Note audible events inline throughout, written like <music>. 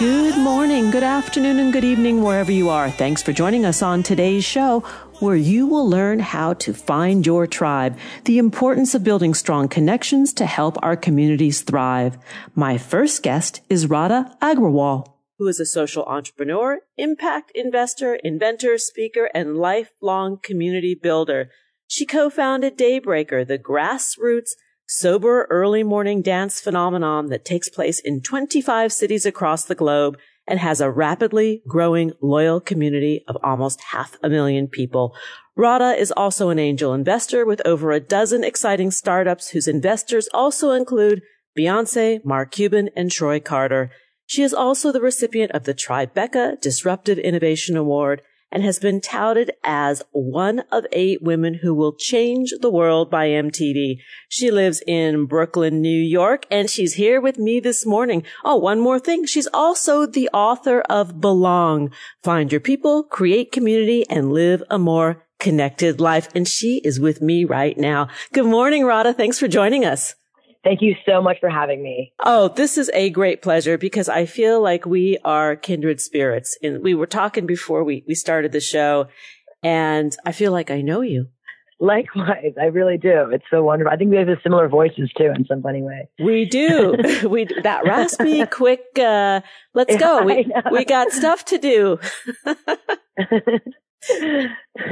Good morning, good afternoon, and good evening, wherever you are. Thanks for joining us on today's show, where you will learn how to find your tribe, the importance of building strong connections to help our communities thrive. My first guest is Radha Agrawal, who is a social entrepreneur, impact investor, inventor, speaker, and lifelong community builder. She co-founded Daybreaker, the grassroots sober early morning dance phenomenon that takes place in 25 cities across the globe and has a rapidly growing loyal community of almost half a million people. Radha is also an angel investor with over a dozen exciting startups whose investors also include Beyonce, Mark Cuban, and Troy Carter. She is also the recipient of the Tribeca Disruptive Innovation Award and has been touted as one of eight women who will change the world by MTV. She lives in Brooklyn, New York, and she's here with me this morning. Oh, one more thing. She's also the author of Belong. Find your people, create community, and live a more connected life. And she is with me right now. Good morning, Radha. Thanks for joining us. Thank you so much for having me. Oh, this is a great pleasure because I feel like we are kindred spirits. And we were talking before we, we started the show and I feel like I know you. Likewise, I really do. It's so wonderful. I think we have similar voices too in some funny way. We do. <laughs> we that raspy, quick. Uh, let's go. We we got stuff to do. <laughs>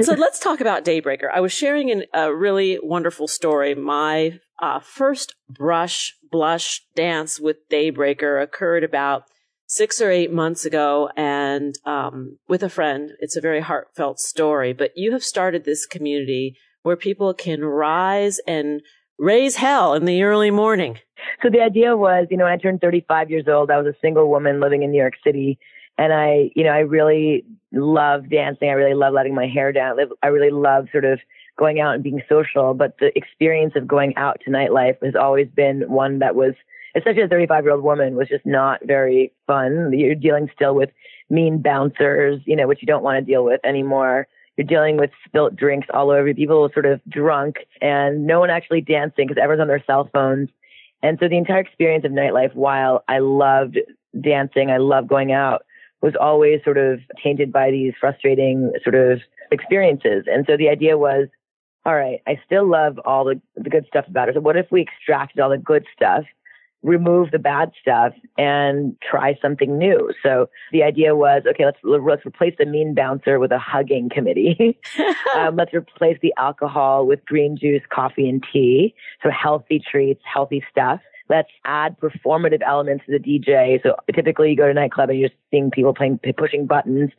so let's talk about Daybreaker. I was sharing an, a really wonderful story. My uh, first brush, blush dance with Daybreaker occurred about six or eight months ago and um, with a friend. It's a very heartfelt story, but you have started this community where people can rise and raise hell in the early morning. So the idea was, you know, when I turned 35 years old, I was a single woman living in New York City. And I, you know, I really love dancing. I really love letting my hair down. I really love sort of going out and being social, but the experience of going out to nightlife has always been one that was, especially a 35 year old woman, was just not very fun. You're dealing still with mean bouncers, you know, which you don't want to deal with anymore. You're dealing with spilt drinks all over, people sort of drunk and no one actually dancing because everyone's on their cell phones. And so the entire experience of nightlife, while I loved dancing, I loved going out, was always sort of tainted by these frustrating sort of experiences. And so the idea was, all right, I still love all the, the good stuff about it. So what if we extracted all the good stuff, remove the bad stuff and try something new? So the idea was, okay, let's, let's replace the mean bouncer with a hugging committee. <laughs> um, let's replace the alcohol with green juice, coffee and tea. So healthy treats, healthy stuff. Let's add performative elements to the DJ. So typically you go to a nightclub and you're seeing people playing, pushing buttons.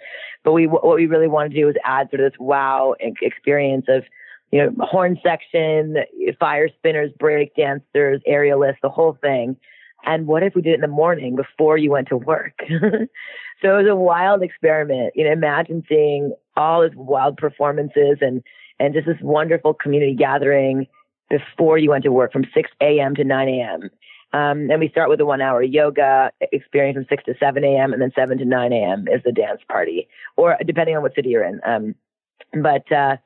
But we, what we really want to do is add sort of this wow experience of you know, horn section, fire spinners, break dancers, aerialists, the whole thing. And what if we did it in the morning before you went to work? <laughs> so it was a wild experiment. You know, imagine seeing all these wild performances and, and just this wonderful community gathering before you went to work from 6 a.m. to 9 a.m. Um, and we start with a one hour yoga experience from 6 to 7 a.m. and then 7 to 9 a.m. is the dance party or depending on what city you're in. Um, but, uh,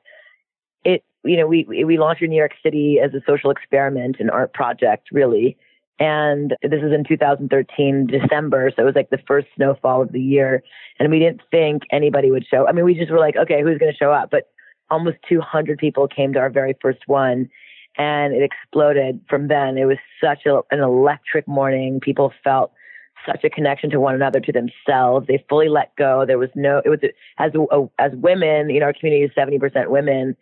it, you know, we, we launched in New York City as a social experiment, an art project, really. And this is in 2013, December. So it was like the first snowfall of the year. And we didn't think anybody would show. I mean, we just were like, okay, who's going to show up? But almost 200 people came to our very first one and it exploded from then. It was such a, an electric morning. People felt such a connection to one another, to themselves. They fully let go. There was no, it was, as, as women, you know, our community is 70% women.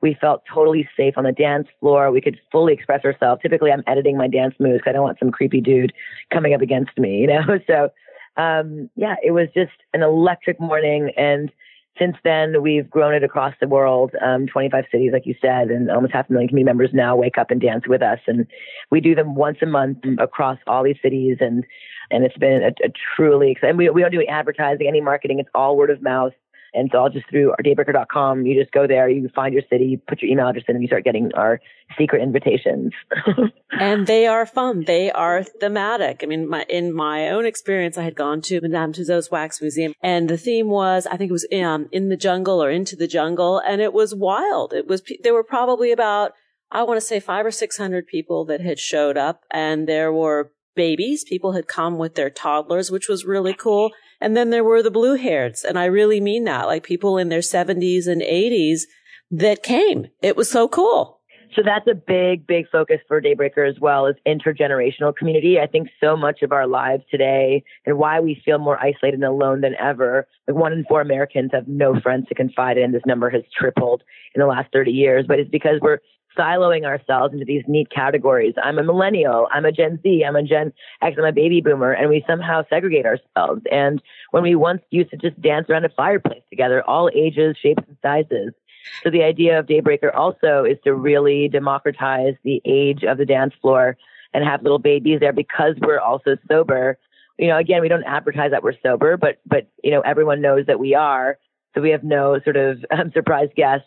We felt totally safe on the dance floor. We could fully express ourselves. Typically, I'm editing my dance moves I don't want some creepy dude coming up against me, you know? <laughs> So, um, yeah, it was just an electric morning. And since then, we've grown it across the world, um, 25 cities, like you said, and almost half a million community members now wake up and dance with us. And we do them once a month across all these cities. And, and it's been a, a truly exciting, we, we don't do any advertising, any marketing. It's all word of mouth. And it's all just through our daybreaker.com. You just go there, you find your city, you put your email address in, and you start getting our secret invitations. <laughs> and they are fun. They are thematic. I mean, my, in my own experience, I had gone to Madame Tussauds Wax Museum and the theme was, I think it was um, in the jungle or into the jungle. And it was wild. It was, there were probably about, I want to say five or 600 people that had showed up and there were babies. People had come with their toddlers, which was really cool. And then there were the blue hairs. And I really mean that, like people in their 70s and 80s that came. It was so cool. So that's a big, big focus for Daybreaker as well is intergenerational community. I think so much of our lives today and why we feel more isolated and alone than ever. Like one in four Americans have no friends to confide in. This number has tripled in the last 30 years, but it's because we're siloing ourselves into these neat categories. I'm a millennial. I'm a Gen Z. I'm a Gen X. I'm a baby boomer. And we somehow segregate ourselves. And when we once used to just dance around a fireplace together, all ages, shapes, and sizes. So the idea of Daybreaker also is to really democratize the age of the dance floor and have little babies there because we're also sober. You know, again, we don't advertise that we're sober, but, but, you know, everyone knows that we are. So we have no sort of um, <laughs> surprise guests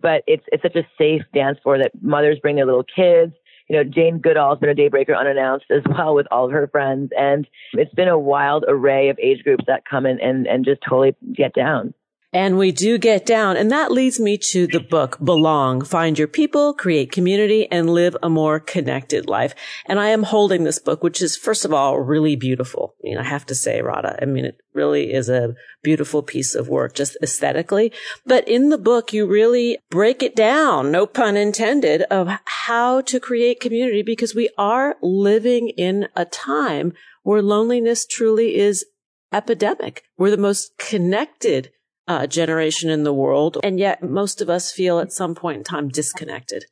but it's it's such a safe dance floor that mothers bring their little kids. You know, Jane Goodall's been a daybreaker unannounced as well with all of her friends, and it's been a wild array of age groups that come in and and just totally get down. And we do get down. And that leads me to the book, Belong, Find Your People, Create Community, and Live a More Connected Life. And I am holding this book, which is, first of all, really beautiful. I mean, I have to say, Radha, I mean, it really is a beautiful piece of work, just aesthetically. But in the book, you really break it down, no pun intended, of how to create community because we are living in a time where loneliness truly is epidemic. We're the most connected uh, generation in the world. And yet most of us feel at some point in time disconnected.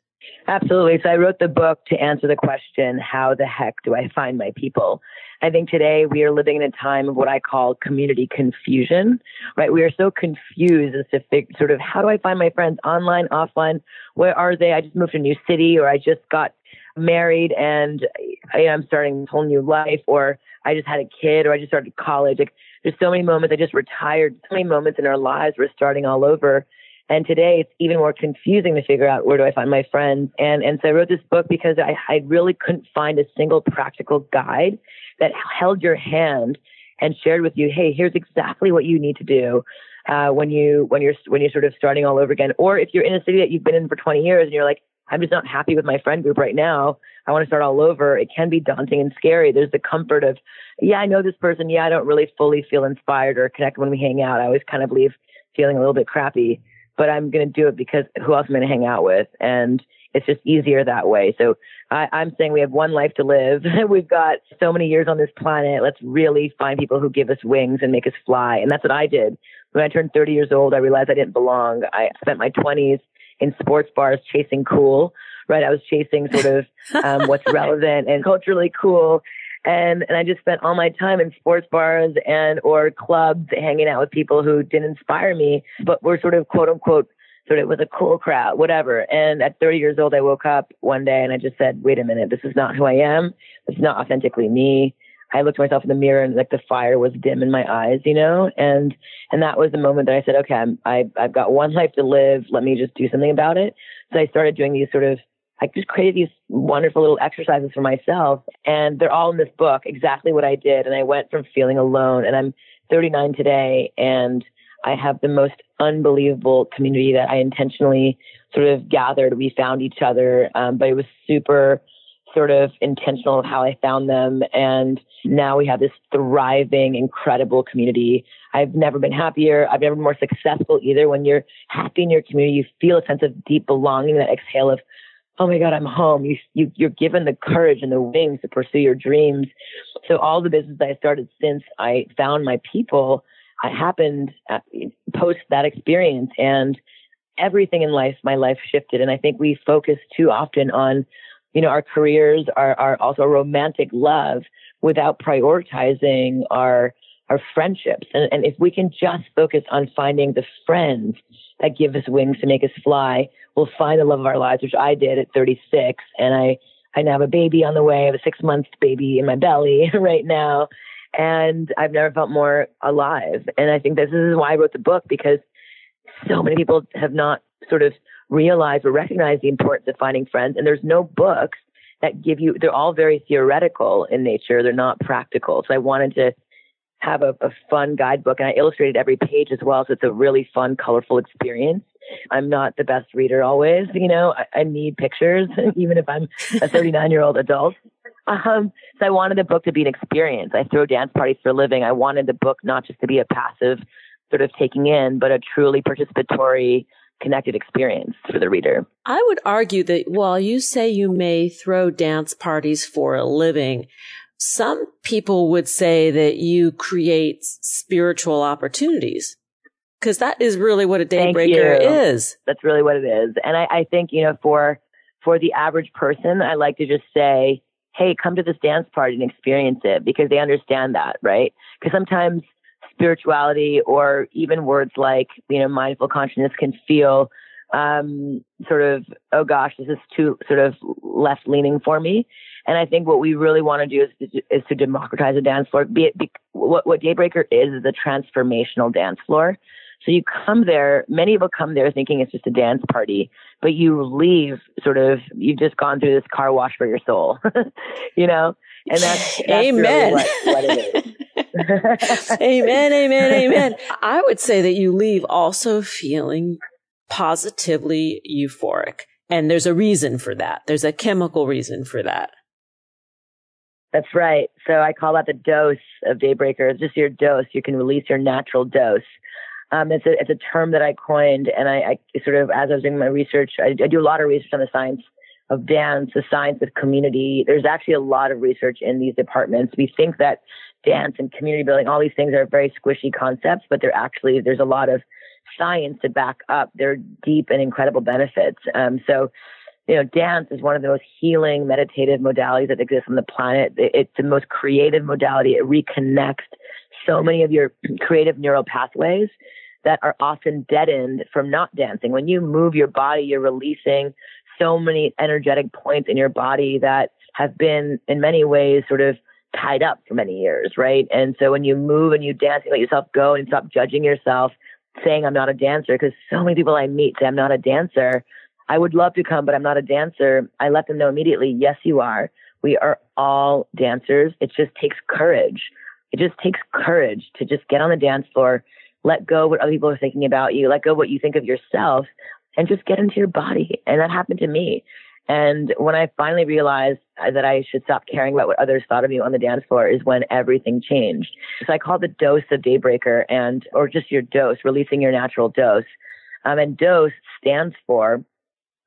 Absolutely. So I wrote the book to answer the question, how the heck do I find my people? I think today we are living in a time of what I call community confusion, right? We are so confused as to fig- sort of how do I find my friends online, offline? Where are they? I just moved to a new city or I just got married and I'm starting a whole new life or I just had a kid or I just started college. Like there's so many moments. I just retired. So many moments in our lives. We're starting all over. And today it's even more confusing to figure out where do I find my friends. And, and so I wrote this book because I, I really couldn't find a single practical guide that held your hand and shared with you, hey, here's exactly what you need to do. Uh, when you when you're when you're sort of starting all over again, or if you're in a city that you've been in for 20 years and you're like, I'm just not happy with my friend group right now. I want to start all over. It can be daunting and scary. There's the comfort of, yeah, I know this person. Yeah, I don't really fully feel inspired or connected when we hang out. I always kind of leave feeling a little bit crappy, but I'm going to do it because who else am I going to hang out with? And it's just easier that way. So I, I'm saying we have one life to live. <laughs> We've got so many years on this planet. Let's really find people who give us wings and make us fly. And that's what I did. When I turned 30 years old, I realized I didn't belong. I spent my 20s in sports bars chasing cool, right? I was chasing sort of um, what's <laughs> relevant and culturally cool. And, and I just spent all my time in sports bars and or clubs hanging out with people who didn't inspire me, but were sort of quote unquote sort of was a cool crowd, whatever. And at 30 years old, I woke up one day and I just said, wait a minute, this is not who I am. This is not authentically me. I looked at myself in the mirror and like the fire was dim in my eyes, you know, and and that was the moment that I said, okay, I'm, I I've got one life to live. Let me just do something about it. So I started doing these sort of I just created these wonderful little exercises for myself, and they're all in this book. Exactly what I did, and I went from feeling alone, and I'm 39 today, and I have the most unbelievable community that I intentionally sort of gathered. We found each other, um, but it was super sort of intentional of how I found them. And now we have this thriving, incredible community. I've never been happier. I've never been more successful either. When you're happy in your community, you feel a sense of deep belonging, that exhale of oh my God, I'm home. You, you, you're given the courage and the wings to pursue your dreams. So all the business I started since I found my people, I happened at, post that experience and everything in life, my life shifted. And I think we focus too often on, you know, our careers, our, our also romantic love without prioritizing our, our friendships. And, and if we can just focus on finding the friends that give us wings to make us fly, we'll find the love of our lives, which I did at 36. And I, I now have a baby on the way. I have a six month baby in my belly <laughs> right now. And I've never felt more alive. And I think this is why I wrote the book because so many people have not sort of realized or recognized the importance of finding friends. And there's no books that give you, they're all very theoretical in nature. They're not practical. So I wanted to have a, a fun guidebook and I illustrated every page as well. So it's a really fun, colorful experience. I'm not the best reader always, you know, I, I need pictures, <laughs> even if I'm a 39 year old adult. Um, so I wanted the book to be an experience. I throw dance parties for a living. I wanted the book not just to be a passive sort of taking in, but a truly participatory, connected experience for the reader. I would argue that while you say you may throw dance parties for a living, some people would say that you create spiritual opportunities because that is really what a daybreaker is. That's really what it is. And I, I think, you know, for, for the average person, I like to just say, Hey, come to this dance party and experience it because they understand that, right? Because sometimes spirituality or even words like, you know, mindful consciousness can feel um, sort of, oh gosh, this is too sort of left leaning for me. And I think what we really want to do is, is to democratize the dance floor. Be it, be, what, what Daybreaker is is a transformational dance floor. So you come there, many people come there thinking it's just a dance party, but you leave sort of, you've just gone through this car wash for your soul, <laughs> you know? And that's, <laughs> that's amen. Really what, what it is. <laughs> amen, amen, amen. I would say that you leave also feeling positively euphoric. And there's a reason for that. There's a chemical reason for that. That's right. So I call that the dose of Daybreaker. It's just your dose. You can release your natural dose. Um, it's a it's a term that I coined, and I, I sort of as I was doing my research, I, I, do a lot of research on the science of dance, the science of community. There's actually a lot of research in these departments. We think that dance and community building, all these things are very squishy concepts, but they're actually there's a lot of science to back up their deep and incredible benefits. Um, so you know, dance is one of the most healing meditative modalities that exists on the planet. It's the most creative modality. It reconnects so many of your <clears throat> creative neural pathways that are often deadened from not dancing. When you move your body, you're releasing so many energetic points in your body that have been in many ways sort of tied up for many years, right? And so when you move and you dance, you let yourself go and stop judging yourself, saying I'm not a dancer, because so many people I meet say I'm not a dancer I would love to come, but I'm not a dancer. I let them know immediately, yes, you are. We are all dancers. It just takes courage. It just takes courage to just get on the dance floor, let go what other people are thinking about you, let go what you think of yourself, and just get into your body. And that happened to me. And when I finally realized that I should stop caring about what others thought of me on the dance floor is when everything changed. So I call the dose of Daybreaker and, or just your dose, releasing your natural dose. Um, and dose stands for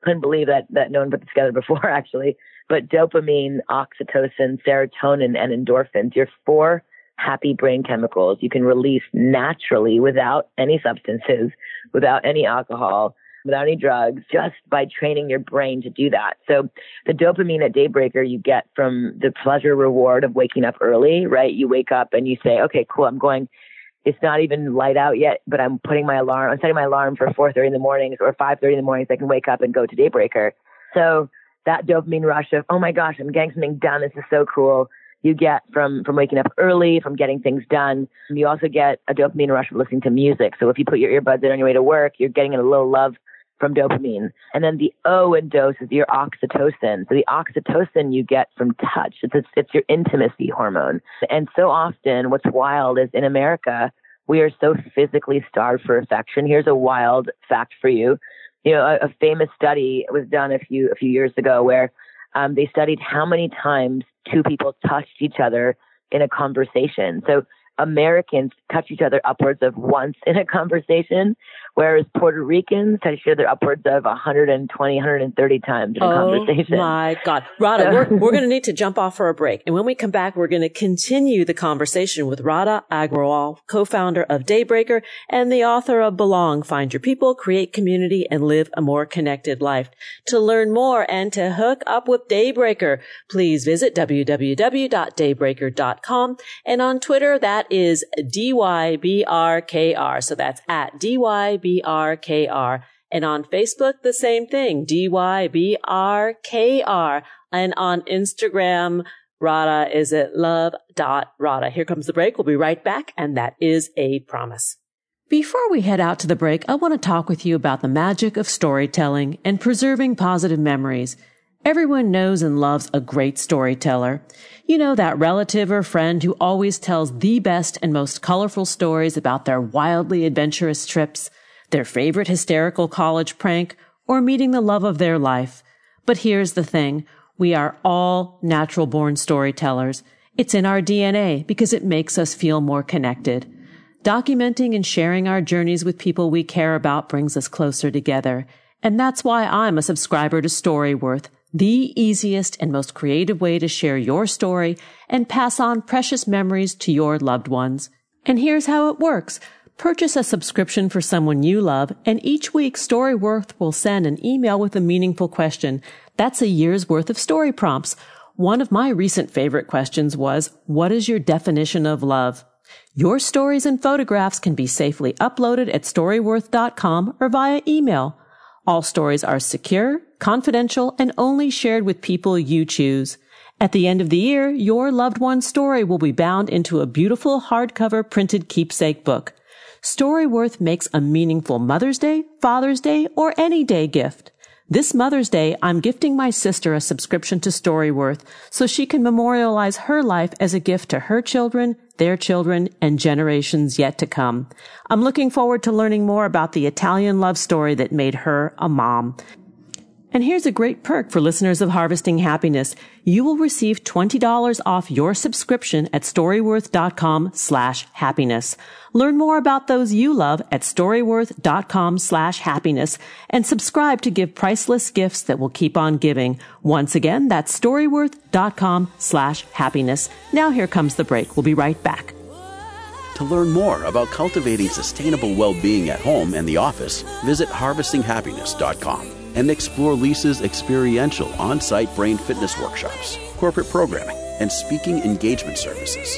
couldn't believe that that no one put this together <laughs> before actually. But dopamine, oxytocin, serotonin, and endorphins, your four happy brain chemicals you can release naturally without any substances, without any alcohol, without any drugs, just by training your brain to do that. So the dopamine at Daybreaker you get from the pleasure reward of waking up early, right? You wake up and you say, okay, cool, I'm going it's not even light out yet, but I'm putting my alarm, I'm setting my alarm for 4.30 in the mornings or 5.30 in the mornings. So I can wake up and go to Daybreaker. So that dopamine rush of, oh my gosh, I'm getting something done. This is so cool. You get from, from waking up early, from getting things done. You also get a dopamine rush from listening to music. So if you put your earbuds in on your way to work, you're getting a little love from dopamine. And then the O in dose is your oxytocin. So the oxytocin you get from touch. It's, it's, it's your intimacy hormone. And so often what's wild is in America, we are so physically starved for affection. Here's a wild fact for you. You know, a, a famous study was done a few, a few years ago where um, they studied how many times two people touched each other in a conversation. So Americans touch each other upwards of once in a conversation, whereas Puerto Ricans I share their upwards of 120, 130 times in a oh conversation. Oh my God. Radha, we're, <laughs> we're going to need to jump off for a break. And when we come back, we're going to continue the conversation with Radha Agrawal, co-founder of Daybreaker and the author of Belong, Find Your People, Create Community, and Live a More Connected Life. To learn more and to hook up with Daybreaker, please visit www.daybreaker.com. And on Twitter, that is DYBRKR. So that's at DYBRKR. And on Facebook, the same thing, D-Y-B-R-K-R. And on Instagram, Radha is at love.radha. Here comes the break. We'll be right back. And that is a promise. Before we head out to the break, I want to talk with you about the magic of storytelling and preserving positive memories. Everyone knows and loves a great storyteller. You know, that relative or friend who always tells the best and most colorful stories about their wildly adventurous trips, their favorite hysterical college prank, or meeting the love of their life. But here's the thing. We are all natural born storytellers. It's in our DNA because it makes us feel more connected. Documenting and sharing our journeys with people we care about brings us closer together. And that's why I'm a subscriber to Storyworth, the easiest and most creative way to share your story and pass on precious memories to your loved ones. And here's how it works. Purchase a subscription for someone you love, and each week Storyworth will send an email with a meaningful question. That's a year's worth of story prompts. One of my recent favorite questions was, what is your definition of love? Your stories and photographs can be safely uploaded at storyworth.com or via email. All stories are secure, confidential, and only shared with people you choose. At the end of the year, your loved one's story will be bound into a beautiful hardcover printed keepsake book. Storyworth makes a meaningful Mother's Day, Father's Day, or any day gift. This Mother's Day, I'm gifting my sister a subscription to Storyworth so she can memorialize her life as a gift to her children, their children, and generations yet to come. I'm looking forward to learning more about the Italian love story that made her a mom. And here's a great perk for listeners of Harvesting Happiness. You will receive $20 off your subscription at storyworth.com slash happiness. Learn more about those you love at storyworth.com slash happiness and subscribe to give priceless gifts that will keep on giving. Once again, that's storyworth.com slash happiness. Now here comes the break. We'll be right back. To learn more about cultivating sustainable well-being at home and the office, visit harvestinghappiness.com and explore Lisa's experiential on site brain fitness workshops, corporate programming, and speaking engagement services.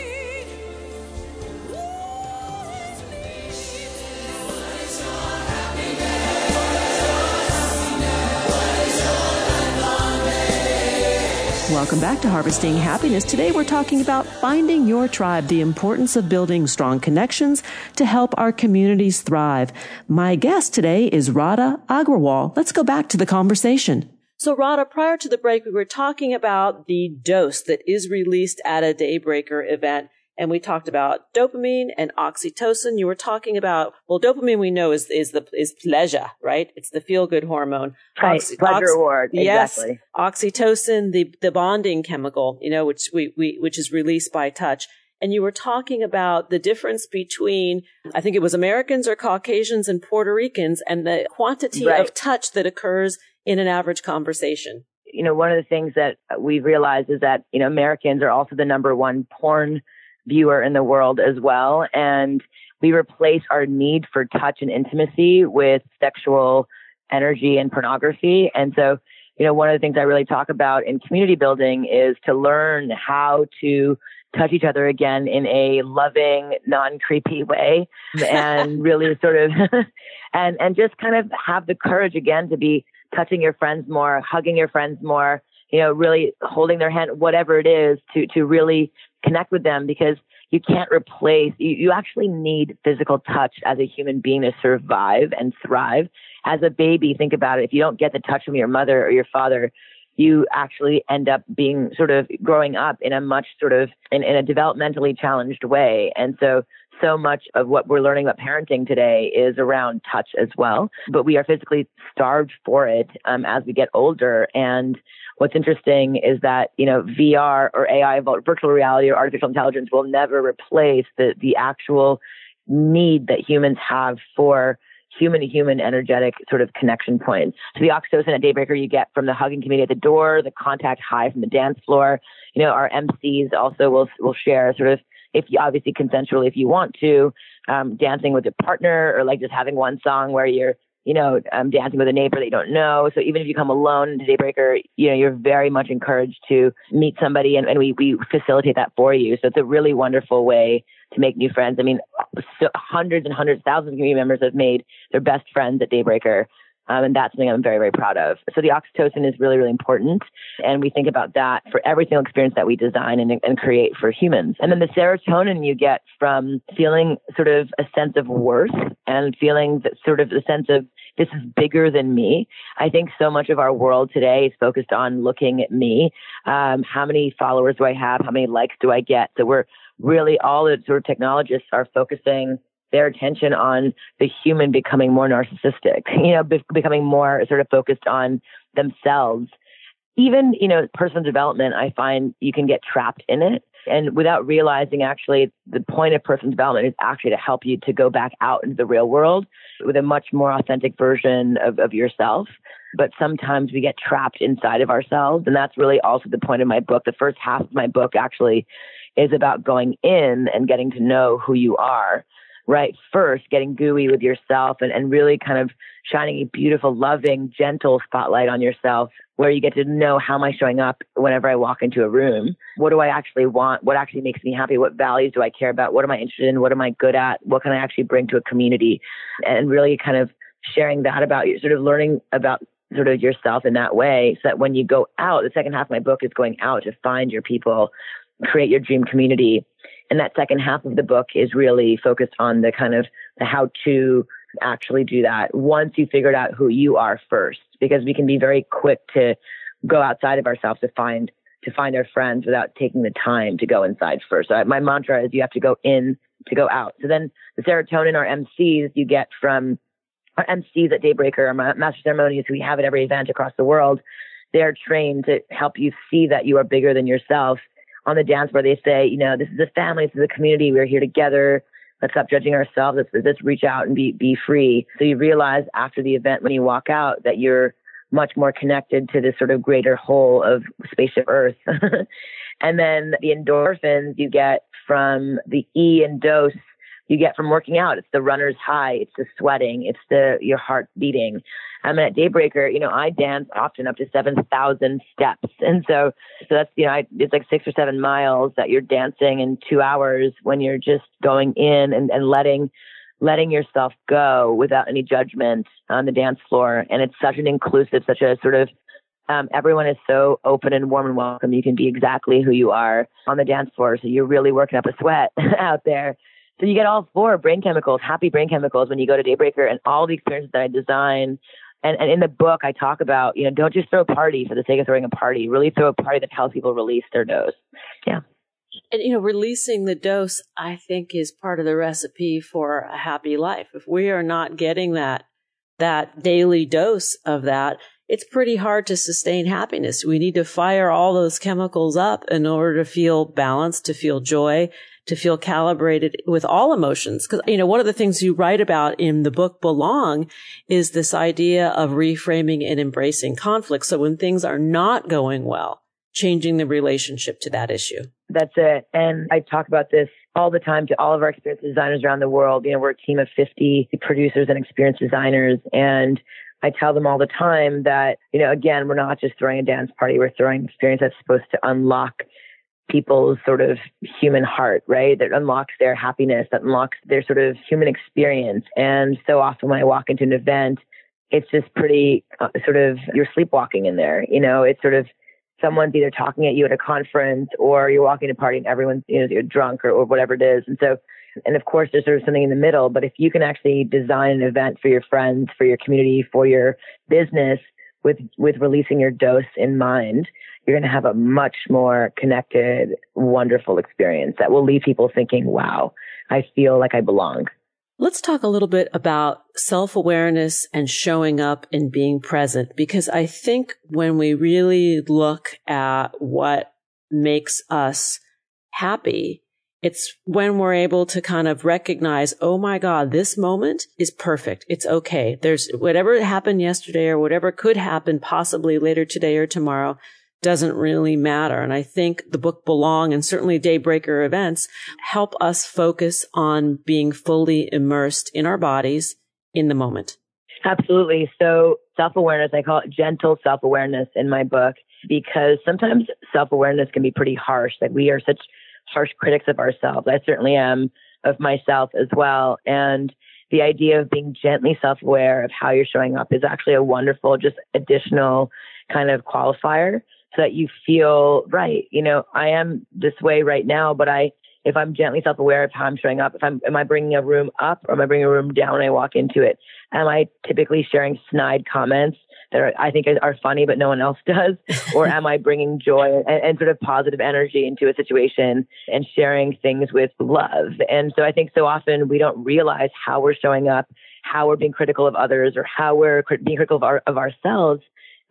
Welcome back to Harvesting Happiness. Today we're talking about finding your tribe, the importance of building strong connections to help our communities thrive. My guest today is Radha Agrawal. Let's go back to the conversation. So Radha, prior to the break, we were talking about the dose that is released at a Daybreaker event and we talked about dopamine and oxytocin. You were talking about well, dopamine we know is is the is pleasure, right? It's the feel good hormone. Right, Oxy, pleasure ox- reward. Yes, exactly. oxytocin, the the bonding chemical, you know, which we, we which is released by touch. And you were talking about the difference between, I think it was Americans or Caucasians and Puerto Ricans and the quantity right. of touch that occurs in an average conversation. You know, one of the things that we've realized is that, you know, Americans are also the number one porn viewer in the world as well. And we replace our need for touch and intimacy with sexual energy and pornography. And so, you know, one of the things I really talk about in community building is to learn how to touch each other again in a loving, non-creepy way <laughs> and really sort of, <laughs> and, and just kind of have the courage again to be touching your friends more, hugging your friends more, you know, really holding their hand, whatever it is to, to really connect with them because you can't replace, you, you actually need physical touch as a human being to survive and thrive. As a baby, think about it. If you don't get the touch from your mother or your father, you actually end up being sort of growing up in a much sort of in, in a developmentally challenged way. And so so much of what we're learning about parenting today is around touch as well, but we are physically starved for it um, as we get older. And what's interesting is that, you know, VR or AI, virtual reality or artificial intelligence will never replace the, the actual need that humans have for human to human energetic sort of connection points. So the oxytocin at Daybreaker you get from the hugging community at the door, the contact high from the dance floor. You know, our MCs also will will share sort of if you obviously consensually if you want to, um, dancing with a partner or like just having one song where you're you know, um, dancing with a neighbor that you don't know. So even if you come alone to Daybreaker, you know, you're very much encouraged to meet somebody and, and we, we facilitate that for you. So it's a really wonderful way to make new friends. I mean, so hundreds and hundreds, thousands of community members have made their best friends at Daybreaker. Um, and that's something I'm very, very proud of. So the oxytocin is really, really important. And we think about that for every single experience that we design and, and create for humans. And then the serotonin you get from feeling sort of a sense of worth and feeling that sort of the sense of this is bigger than me. I think so much of our world today is focused on looking at me. Um, how many followers do I have? How many likes do I get? So we're really all the sort of technologists are focusing their attention on the human becoming more narcissistic, <laughs> you know, be- becoming more sort of focused on themselves. Even, you know, personal development, I find you can get trapped in it. And without realizing actually the point of personal development is actually to help you to go back out into the real world with a much more authentic version of, of yourself. But sometimes we get trapped inside of ourselves. And that's really also the point of my book. The first half of my book actually is about going in and getting to know who you are right first, getting gooey with yourself and, and really kind of shining a beautiful, loving, gentle spotlight on yourself where you get to know how am I showing up whenever I walk into a room? What do I actually want? What actually makes me happy? What values do I care about? What am I interested in? What am I good at? What can I actually bring to a community? And really kind of sharing that about you, sort of learning about sort of yourself in that way so that when you go out, the second half of my book is going out to find your people, create your dream community and that second half of the book is really focused on the kind of the how to actually do that once you figured out who you are first, because we can be very quick to go outside of ourselves to find to find our friends without taking the time to go inside first. So my mantra is you have to go in to go out. So then the serotonin, our MCs, you get from our MCs at Daybreaker, our master ceremonies, we have at every event across the world. They're trained to help you see that you are bigger than yourself on the dance floor, they say, you know, this is a family, this is a community, we're here together. Let's stop judging ourselves. Let's, let's reach out and be, be free. So you realize after the event, when you walk out, that you're much more connected to this sort of greater whole of spaceship Earth. <laughs> and then the endorphins you get from the E and dose you get from working out. It's the runner's high. It's the sweating. It's the your heart beating. I mean, at Daybreaker, you know, I dance often up to seven thousand steps, and so so that's you know, I, it's like six or seven miles that you're dancing in two hours when you're just going in and, and letting letting yourself go without any judgment on the dance floor. And it's such an inclusive, such a sort of um, everyone is so open and warm and welcome. You can be exactly who you are on the dance floor. So you're really working up a sweat <laughs> out there. So you get all four brain chemicals, happy brain chemicals when you go to Daybreaker and all the experiences that I design. And, and in the book, I talk about, you know, don't just throw a party for the sake of throwing a party. Really throw a party that helps people release their dose. Yeah. And, you know, releasing the dose, I think, is part of the recipe for a happy life. If we are not getting that, that daily dose of that, it's pretty hard to sustain happiness. We need to fire all those chemicals up in order to feel balanced, to feel joy, to feel calibrated with all emotions. Cause, you know, one of the things you write about in the book Belong is this idea of reframing and embracing conflict. So when things are not going well, changing the relationship to that issue. That's it. And I talk about this all the time to all of our experienced designers around the world. You know, we're a team of 50 producers and experienced designers. And I tell them all the time that, you know, again, we're not just throwing a dance party. We're throwing experience that's supposed to unlock people's sort of human heart, right? That unlocks their happiness, that unlocks their sort of human experience. And so often when I walk into an event, it's just pretty uh, sort of you're sleepwalking in there. You know, it's sort of someone's either talking at you at a conference or you're walking to a party and everyone's you know you're drunk or, or whatever it is. And so, and of course, there's sort of something in the middle. But if you can actually design an event for your friends, for your community, for your business with with releasing your dose in mind, you're going to have a much more connected, wonderful experience that will leave people thinking, wow, I feel like I belong. Let's talk a little bit about self awareness and showing up and being present, because I think when we really look at what makes us happy, It's when we're able to kind of recognize, oh my God, this moment is perfect. It's okay. There's whatever happened yesterday or whatever could happen possibly later today or tomorrow doesn't really matter. And I think the book Belong and certainly Daybreaker events help us focus on being fully immersed in our bodies in the moment. Absolutely. So self awareness, I call it gentle self awareness in my book because sometimes self awareness can be pretty harsh. Like we are such harsh critics of ourselves. I certainly am of myself as well. And the idea of being gently self aware of how you're showing up is actually a wonderful, just additional kind of qualifier so that you feel right. You know, I am this way right now, but I, if I'm gently self aware of how I'm showing up, if I'm, am I bringing a room up or am I bringing a room down when I walk into it? Am I typically sharing snide comments that are, I think are funny, but no one else <laughs> does? or am I bringing joy and, and sort of positive energy into a situation and sharing things with love? And so I think so often we don't realize how we're showing up, how we're being critical of others or how we're being critical of, our, of ourselves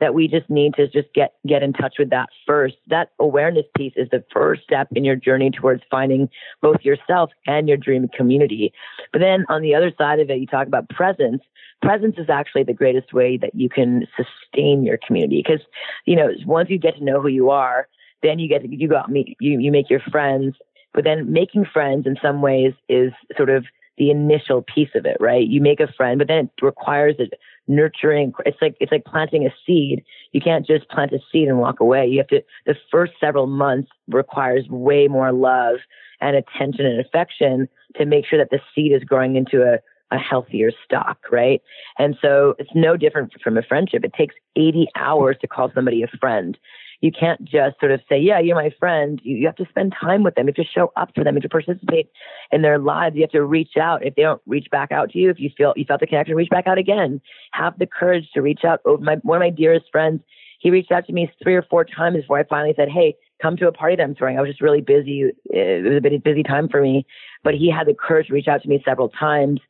that we just need to just get get in touch with that first. That awareness piece is the first step in your journey towards finding both yourself and your dream community. But then on the other side of it, you talk about presence. Presence is actually the greatest way that you can sustain your community because you know once you get to know who you are, then you get to, you go out meet you you make your friends. But then making friends in some ways is sort of the initial piece of it, right? You make a friend, but then it requires a nurturing. It's like it's like planting a seed. You can't just plant a seed and walk away. You have to. The first several months requires way more love and attention and affection to make sure that the seed is growing into a a healthier stock, right? And so it's no different from a friendship. It takes 80 hours to call somebody a friend you can't just sort of say, yeah, you're my friend. You, you have to spend time with them. You have to show up for them. You have to participate in their lives. You have to reach out. If they don't reach back out to you, if you feel you felt the connection, reach back out again. Have the courage to reach out. Oh, my, one of my dearest friends, he reached out to me three or four times before I finally said, hey, come to a party that I'm throwing. I was just really busy. It was a busy time for me, but he had the courage to reach out to me several times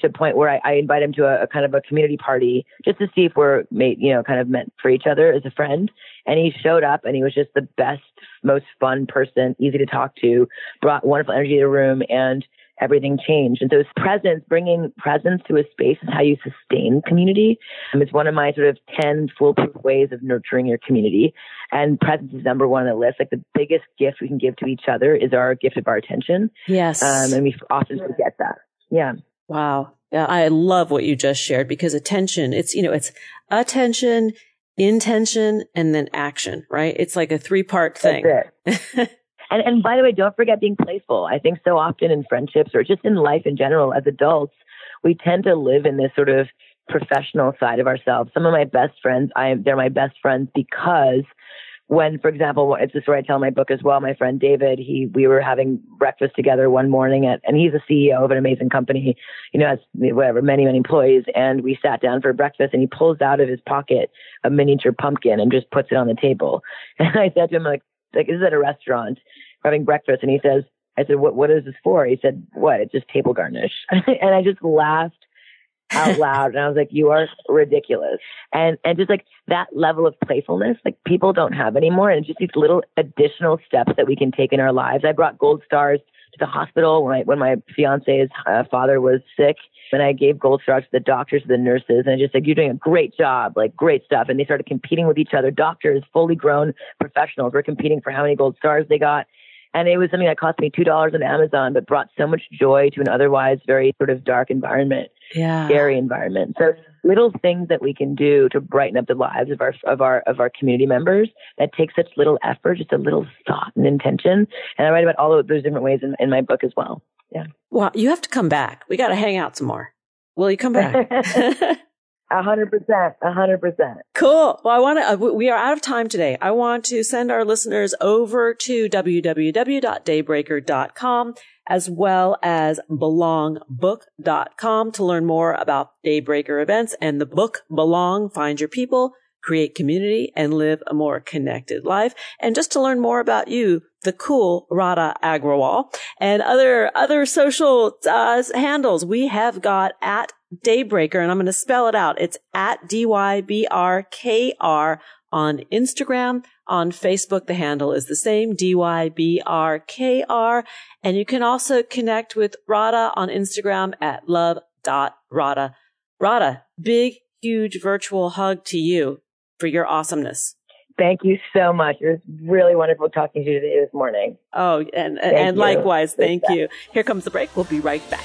to a point where I, I invite him to a, a, kind of a community party just to see if we're made, you know, kind of meant for each other as a friend. And he showed up and he was just the best, most fun person, easy to talk to, brought wonderful energy to the room and everything changed. And so his presence, bringing presence to a space is how you sustain community. Um, it's one of my sort of 10 foolproof ways of nurturing your community. And presence is number one on the list. Like the biggest gift we can give to each other is our gift of our attention. Yes. Um, and we often forget that. Yeah. Wow. Yeah, I love what you just shared because attention, it's, you know, it's attention, intention, and then action, right? It's like a three part thing. <laughs> and, and by the way, don't forget being playful. I think so often in friendships or just in life in general as adults, we tend to live in this sort of professional side of ourselves. Some of my best friends, I they're my best friends because when, for example, it's the story I tell in my book as well. My friend David, he, we were having breakfast together one morning at, and he's a CEO of an amazing company, you know, has whatever, many, many employees. And we sat down for breakfast and he pulls out of his pocket a miniature pumpkin and just puts it on the table. <laughs> And I said to him, like, like, this is at a restaurant, we're having breakfast. And he says, I said, what, what is this for? He said, what? It's just table garnish. <laughs> and I just laughed out loud and I was like, you are ridiculous. And, and just like that level of playfulness, like people don't have anymore. And just these little additional steps that we can take in our lives. I brought gold stars to the hospital when, I, when my fiance's uh, father was sick. And I gave gold stars to the doctors, to the nurses, and I just like, you're doing a great job, like great stuff. And they started competing with each other. Doctors, fully grown professionals were competing for how many gold stars they got. And it was something that cost me $2 on Amazon, but brought so much joy to an otherwise very sort of dark environment, yeah. scary environment. So little things that we can do to brighten up the lives of our, of our, of our community members that take such little effort, just a little thought and intention. And I write about all of those different ways in, in my book as well. Yeah. Well, you have to come back. We got to hang out some more. Will you come back? <laughs> <laughs> A hundred percent. A hundred percent. Cool. Well, I want to, uh, we are out of time today. I want to send our listeners over to www.daybreaker.com as well as belongbook.com to learn more about Daybreaker events and the book Belong, Find Your People, Create Community, and Live a More Connected Life. And just to learn more about you, the cool Radha Agrawal and other, other social uh, handles we have got at Daybreaker, and I'm going to spell it out. It's at D-Y-B-R-K-R on Instagram. On Facebook, the handle is the same, D-Y-B-R-K-R. And you can also connect with Radha on Instagram at love.radha. Radha, big, huge virtual hug to you for your awesomeness. Thank you so much. It was really wonderful talking to you this morning. Oh, and, and likewise, thank you. Here comes the break. We'll be right back.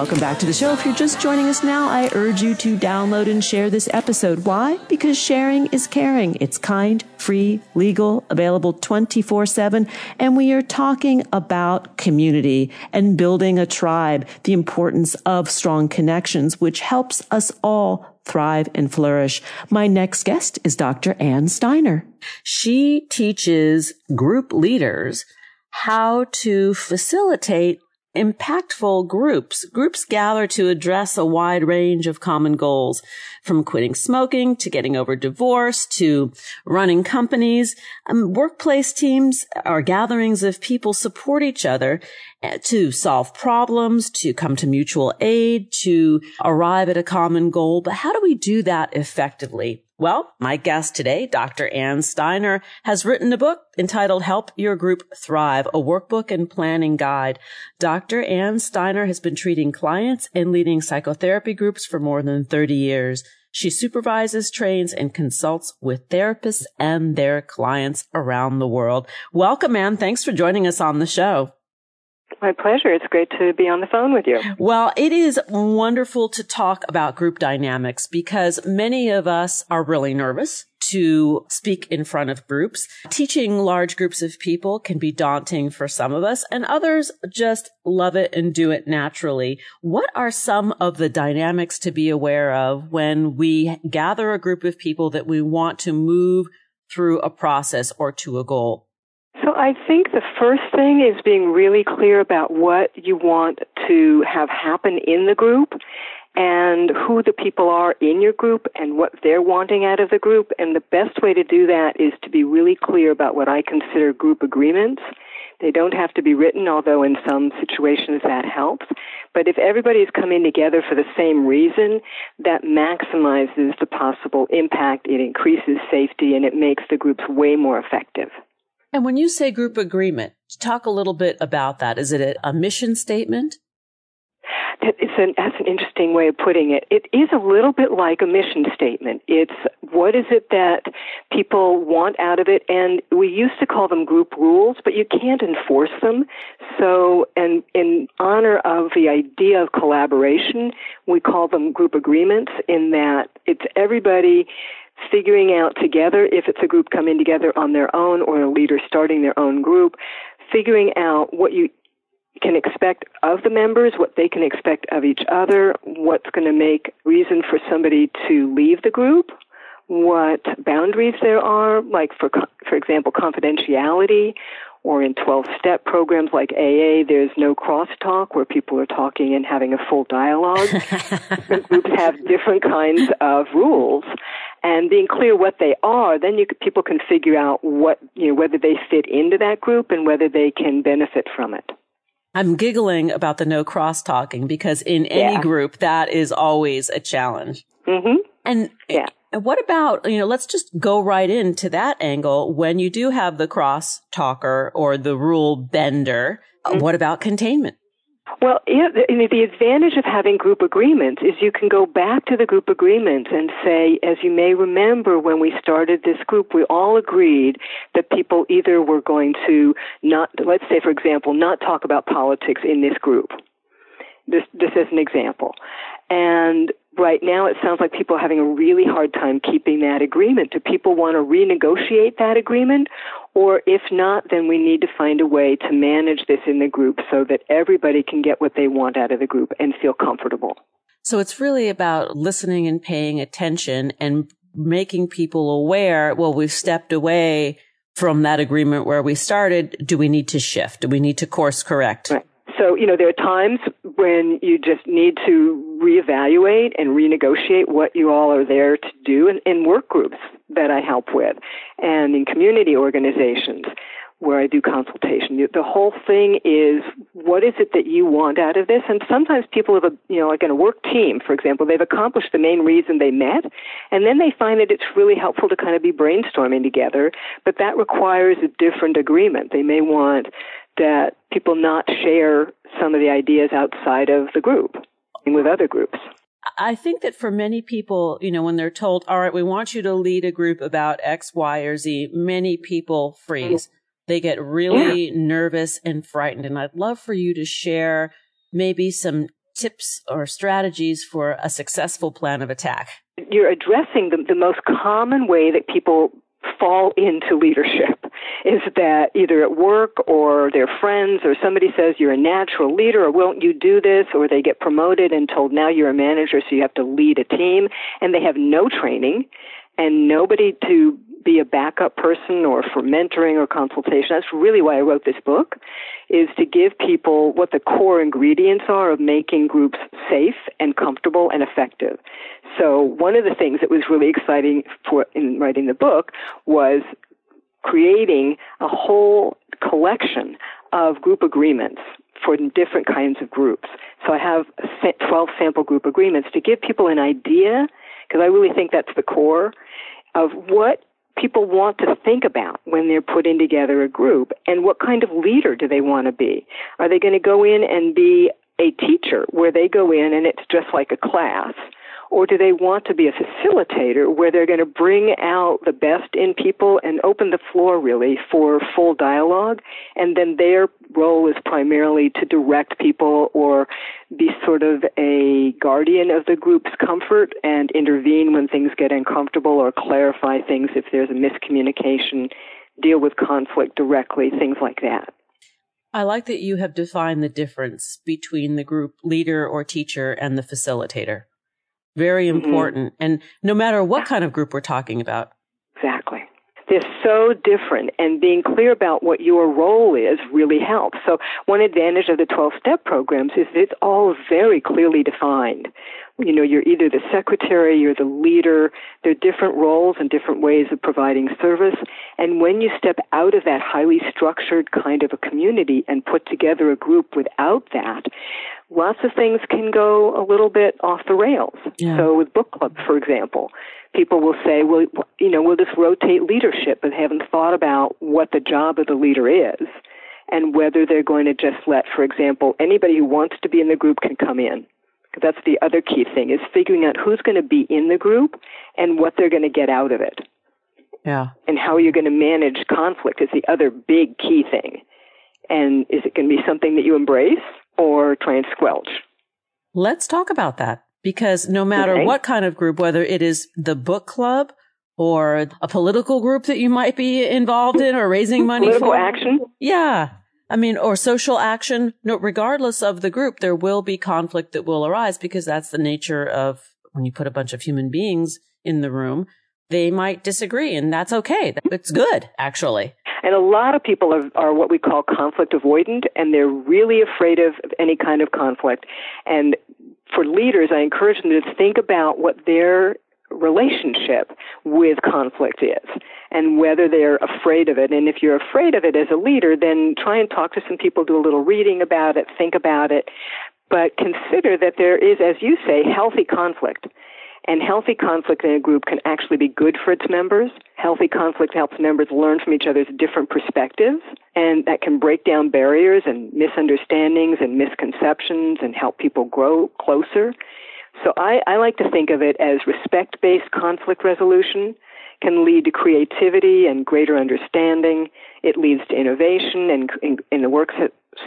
Welcome back to the show. If you're just joining us now, I urge you to download and share this episode. Why? Because sharing is caring. It's kind, free, legal, available 24 7. And we are talking about community and building a tribe, the importance of strong connections, which helps us all thrive and flourish. My next guest is Dr. Ann Steiner. She teaches group leaders how to facilitate impactful groups. Groups gather to address a wide range of common goals, from quitting smoking to getting over divorce to running companies. Um, workplace teams are gatherings of people support each other uh, to solve problems, to come to mutual aid, to arrive at a common goal. But how do we do that effectively? Well, my guest today, Dr. Ann Steiner, has written a book entitled Help Your Group Thrive, a workbook and planning guide. Dr. Ann Steiner has been treating clients and leading psychotherapy groups for more than 30 years. She supervises, trains, and consults with therapists and their clients around the world. Welcome, Ann. Thanks for joining us on the show. My pleasure. It's great to be on the phone with you. Well, it is wonderful to talk about group dynamics because many of us are really nervous to speak in front of groups. Teaching large groups of people can be daunting for some of us and others just love it and do it naturally. What are some of the dynamics to be aware of when we gather a group of people that we want to move through a process or to a goal? So I think the first thing is being really clear about what you want to have happen in the group and who the people are in your group and what they're wanting out of the group. And the best way to do that is to be really clear about what I consider group agreements. They don't have to be written, although in some situations that helps. But if everybody is coming together for the same reason, that maximizes the possible impact. It increases safety and it makes the groups way more effective. And when you say group agreement, talk a little bit about that. Is it a, mission statement? It's an, that's an interesting way of putting it. It is a little bit like a mission statement. It's what is it that people want out of it, and we used to call them group rules, but you can't enforce them. So, and in honor of the idea of collaboration, we call them group agreements. In that it's everybody figuring out together if it's a group coming together on their own or a leader starting their own group, figuring out what you can expect of the members, what they can expect of each other, what's going to make reason for somebody to leave the group, what boundaries there are, like for for example, confidentiality, or in 12 step programs like AA, there's no crosstalk where people are talking and having a full dialogue. <laughs> groups have different kinds of rules and being clear what they are, then you, people can figure out what, you know, whether they fit into that group and whether they can benefit from it. I'm giggling about the no cross talking because in any yeah. group that is always a challenge. Mm-hmm. And yeah. What about, you know, let's just go right into that angle. When you do have the cross talker or the rule bender, mm-hmm. what about containment? Well, yeah, the, the advantage of having group agreements is you can go back to the group agreements and say, as you may remember when we started this group, we all agreed that people either were going to not, let's say for example, not talk about politics in this group. This, this is an example. And right now it sounds like people are having a really hard time keeping that agreement. Do people want to renegotiate that agreement? Or if not, then we need to find a way to manage this in the group so that everybody can get what they want out of the group and feel comfortable. So it's really about listening and paying attention and making people aware, well, we've stepped away from that agreement where we started. Do we need to shift? Do we need to course correct? Right. So, you know, there are times when you just need to reevaluate and renegotiate what you all are there to do in, in work groups that I help with and in community organizations where I do consultation. The whole thing is what is it that you want out of this? And sometimes people have a, you know, like in a work team, for example, they've accomplished the main reason they met, and then they find that it's really helpful to kind of be brainstorming together, but that requires a different agreement. They may want that people not share some of the ideas outside of the group and with other groups. I think that for many people, you know, when they're told, all right, we want you to lead a group about X, Y, or Z, many people freeze. They get really yeah. nervous and frightened. And I'd love for you to share maybe some tips or strategies for a successful plan of attack. You're addressing the, the most common way that people fall into leadership is that either at work or their friends or somebody says you're a natural leader or won't you do this or they get promoted and told now you're a manager so you have to lead a team and they have no training and nobody to be a backup person or for mentoring or consultation. That's really why I wrote this book, is to give people what the core ingredients are of making groups safe and comfortable and effective. So one of the things that was really exciting for in writing the book was creating a whole collection of group agreements for different kinds of groups. So I have 12 sample group agreements to give people an idea, because I really think that's the core of what people want to think about when they're putting together a group and what kind of leader do they want to be? Are they going to go in and be a teacher where they go in and it's just like a class? Or do they want to be a facilitator where they're going to bring out the best in people and open the floor really for full dialogue? And then their role is primarily to direct people or be sort of a guardian of the group's comfort and intervene when things get uncomfortable or clarify things if there's a miscommunication, deal with conflict directly, things like that. I like that you have defined the difference between the group leader or teacher and the facilitator. Very mm-hmm. important. Mm-hmm. And no matter what kind of group we're talking about. Exactly. They're so different, and being clear about what your role is really helps. So, one advantage of the 12 step programs is it's all very clearly defined. You know, you're either the secretary, you're the leader. There are different roles and different ways of providing service. And when you step out of that highly structured kind of a community and put together a group without that, lots of things can go a little bit off the rails. Yeah. So with book club, for example, people will say, well, you know, we'll just rotate leadership, but haven't thought about what the job of the leader is and whether they're going to just let, for example, anybody who wants to be in the group can come in. That's the other key thing is figuring out who's going to be in the group and what they're going to get out of it. Yeah. And how you're going to manage conflict is the other big key thing. And is it going to be something that you embrace or try and squelch? Let's talk about that because no matter okay. what kind of group, whether it is the book club or a political group that you might be involved in or raising money political for. action. Yeah. I mean, or social action, no, regardless of the group, there will be conflict that will arise because that's the nature of when you put a bunch of human beings in the room, they might disagree and that's okay. It's good, actually. And a lot of people are, are what we call conflict avoidant, and they're really afraid of any kind of conflict. And for leaders, I encourage them to think about what their relationship with conflict is and whether they're afraid of it. And if you're afraid of it as a leader, then try and talk to some people, do a little reading about it, think about it. But consider that there is, as you say, healthy conflict. And healthy conflict in a group can actually be good for its members. Healthy conflict helps members learn from each other's different perspectives, and that can break down barriers and misunderstandings and misconceptions and help people grow closer. So I, I like to think of it as respect based conflict resolution can lead to creativity and greater understanding. It leads to innovation and in, in the work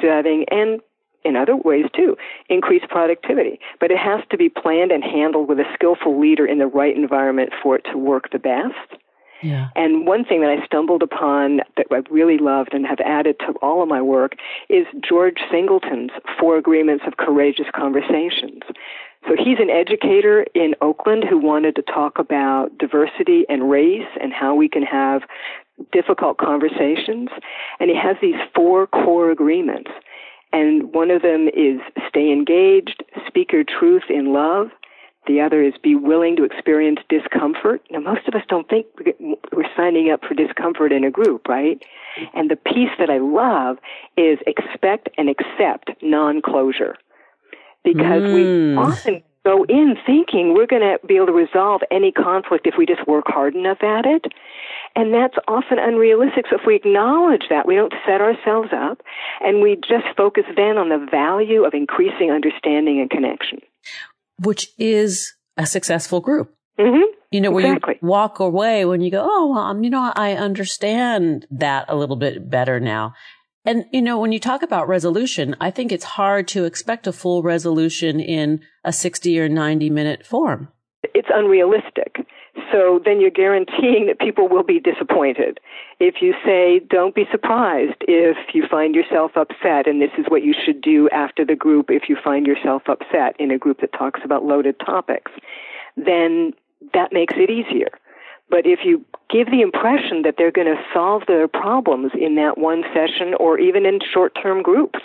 setting and in other ways too, increase productivity. But it has to be planned and handled with a skillful leader in the right environment for it to work the best. Yeah. And one thing that I stumbled upon that I really loved and have added to all of my work is George Singleton's Four Agreements of Courageous Conversations. So he's an educator in Oakland who wanted to talk about diversity and race and how we can have difficult conversations. And he has these four core agreements. And one of them is stay engaged, speak your truth in love, the other is be willing to experience discomfort. Now, most of us don't think we're signing up for discomfort in a group, right? And the piece that I love is expect and accept non-closure. Because mm. we often go in thinking we're going to be able to resolve any conflict if we just work hard enough at it. And that's often unrealistic. So if we acknowledge that, we don't set ourselves up and we just focus then on the value of increasing understanding and connection which is a successful group. Mm-hmm. You know, where exactly. you walk away when you go, oh, well, um, you know, I understand that a little bit better now. And, you know, when you talk about resolution, I think it's hard to expect a full resolution in a 60 or 90 minute form. It's unrealistic. So then you're guaranteeing that people will be disappointed. If you say, don't be surprised if you find yourself upset, and this is what you should do after the group if you find yourself upset in a group that talks about loaded topics, then that makes it easier. But if you give the impression that they're going to solve their problems in that one session or even in short term groups,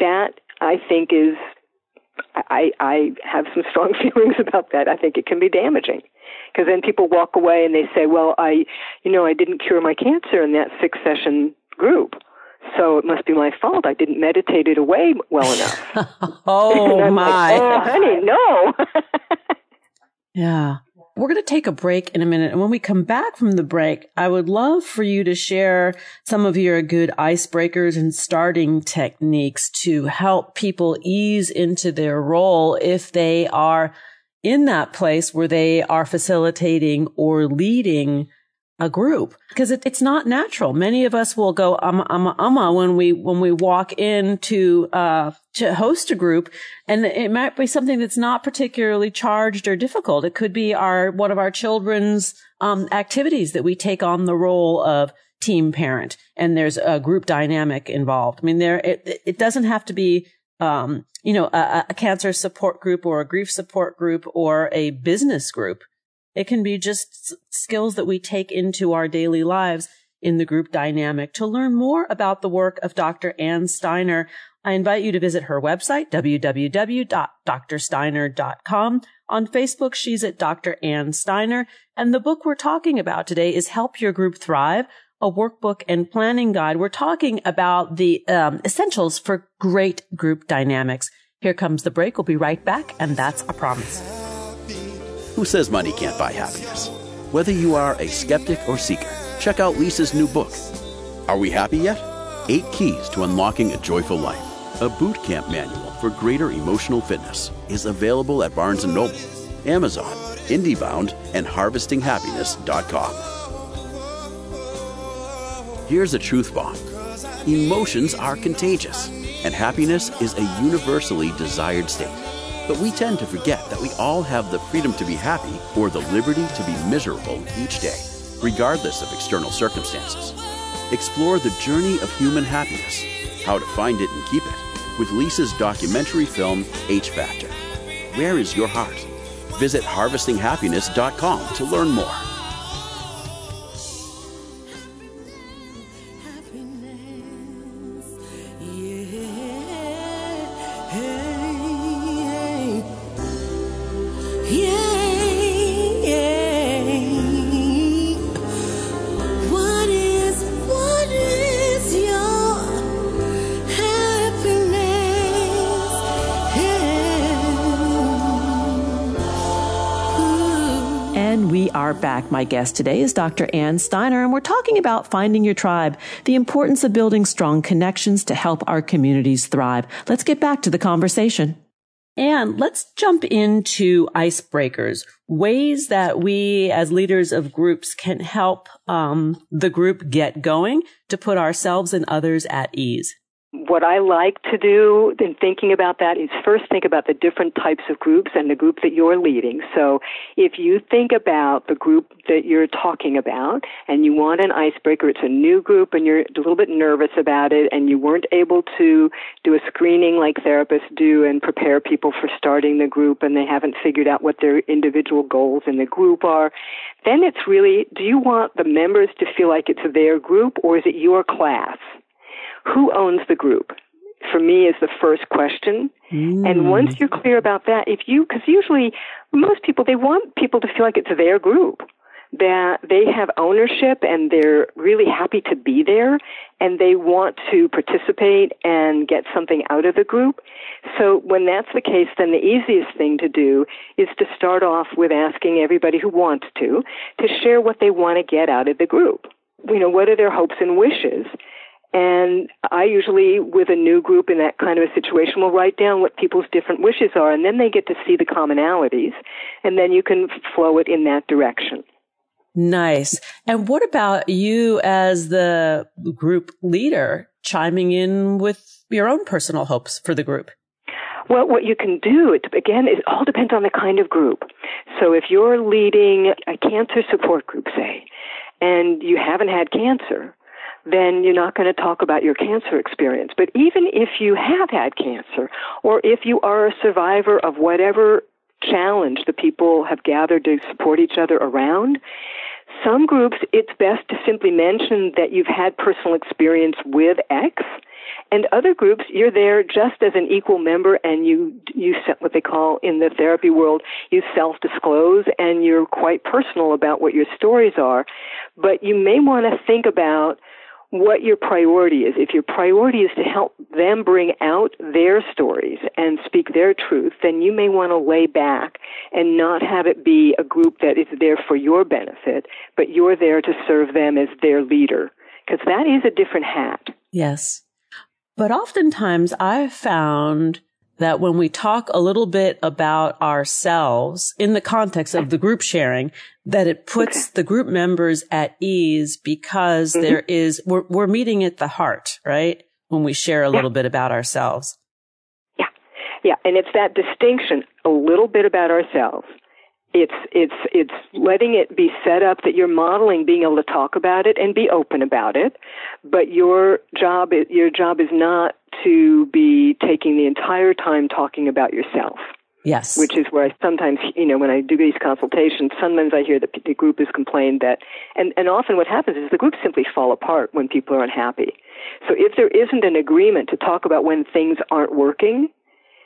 that I think is I, I have some strong <laughs> feelings about that. I think it can be damaging because then people walk away and they say, "Well, I, you know, I didn't cure my cancer in that six session group." So it must be my fault. I didn't meditate it away well enough. <laughs> oh my! Like, oh, honey, no. <laughs> yeah. We're going to take a break in a minute. And when we come back from the break, I would love for you to share some of your good icebreakers and starting techniques to help people ease into their role if they are in that place where they are facilitating or leading a group because it, it's not natural. Many of us will go um um um when we when we walk in to uh to host a group, and it might be something that's not particularly charged or difficult. It could be our one of our children's um activities that we take on the role of team parent, and there's a group dynamic involved. I mean, there it it doesn't have to be um you know a, a cancer support group or a grief support group or a business group it can be just skills that we take into our daily lives in the group dynamic. To learn more about the work of Dr. Ann Steiner, I invite you to visit her website, www.drsteiner.com. On Facebook, she's at Dr. Ann Steiner. And the book we're talking about today is Help Your Group Thrive, a workbook and planning guide. We're talking about the um, essentials for great group dynamics. Here comes the break. We'll be right back, and that's a promise. Who says money can't buy happiness? Whether you are a skeptic or seeker, check out Lisa's new book. Are we happy yet? Eight Keys to Unlocking a Joyful Life. A boot camp manual for greater emotional fitness is available at Barnes & Noble, Amazon, IndieBound, and HarvestingHappiness.com. Here's a truth bomb. Emotions are contagious, and happiness is a universally desired state. But we tend to forget that we all have the freedom to be happy or the liberty to be miserable each day, regardless of external circumstances. Explore the journey of human happiness, how to find it and keep it, with Lisa's documentary film, H Factor. Where is your heart? Visit harvestinghappiness.com to learn more. Back. My guest today is Dr. Ann Steiner, and we're talking about finding your tribe, the importance of building strong connections to help our communities thrive. Let's get back to the conversation. And let's jump into icebreakers, ways that we as leaders of groups can help um, the group get going to put ourselves and others at ease. What I like to do in thinking about that is first think about the different types of groups and the group that you're leading. So if you think about the group that you're talking about and you want an icebreaker, it's a new group and you're a little bit nervous about it and you weren't able to do a screening like therapists do and prepare people for starting the group and they haven't figured out what their individual goals in the group are, then it's really, do you want the members to feel like it's their group or is it your class? Who owns the group? For me is the first question. Mm. And once you're clear about that, if you, because usually most people, they want people to feel like it's their group that they have ownership and they're really happy to be there and they want to participate and get something out of the group. So when that's the case, then the easiest thing to do is to start off with asking everybody who wants to to share what they want to get out of the group. You know, what are their hopes and wishes? And I usually, with a new group in that kind of a situation, will write down what people's different wishes are, and then they get to see the commonalities, and then you can flow it in that direction. Nice. And what about you as the group leader chiming in with your own personal hopes for the group? Well, what you can do, it, again, it all depends on the kind of group. So if you're leading a cancer support group, say, and you haven't had cancer, then you're not going to talk about your cancer experience. But even if you have had cancer, or if you are a survivor of whatever challenge the people have gathered to support each other around, some groups it's best to simply mention that you've had personal experience with X. And other groups, you're there just as an equal member, and you you what they call in the therapy world, you self-disclose, and you're quite personal about what your stories are. But you may want to think about what your priority is. If your priority is to help them bring out their stories and speak their truth, then you may want to lay back and not have it be a group that is there for your benefit, but you're there to serve them as their leader. Because that is a different hat. Yes. But oftentimes I've found that when we talk a little bit about ourselves in the context of the group sharing, that it puts the group members at ease because mm-hmm. there is, we're, we're meeting at the heart, right? When we share a little bit about ourselves. Yeah. Yeah. And it's that distinction, a little bit about ourselves it's it's it's letting it be set up that you're modeling being able to talk about it and be open about it but your job your job is not to be taking the entire time talking about yourself. Yes. Which is where i sometimes you know when i do these consultations sometimes i hear that the group has complained that and and often what happens is the groups simply fall apart when people are unhappy. So if there isn't an agreement to talk about when things aren't working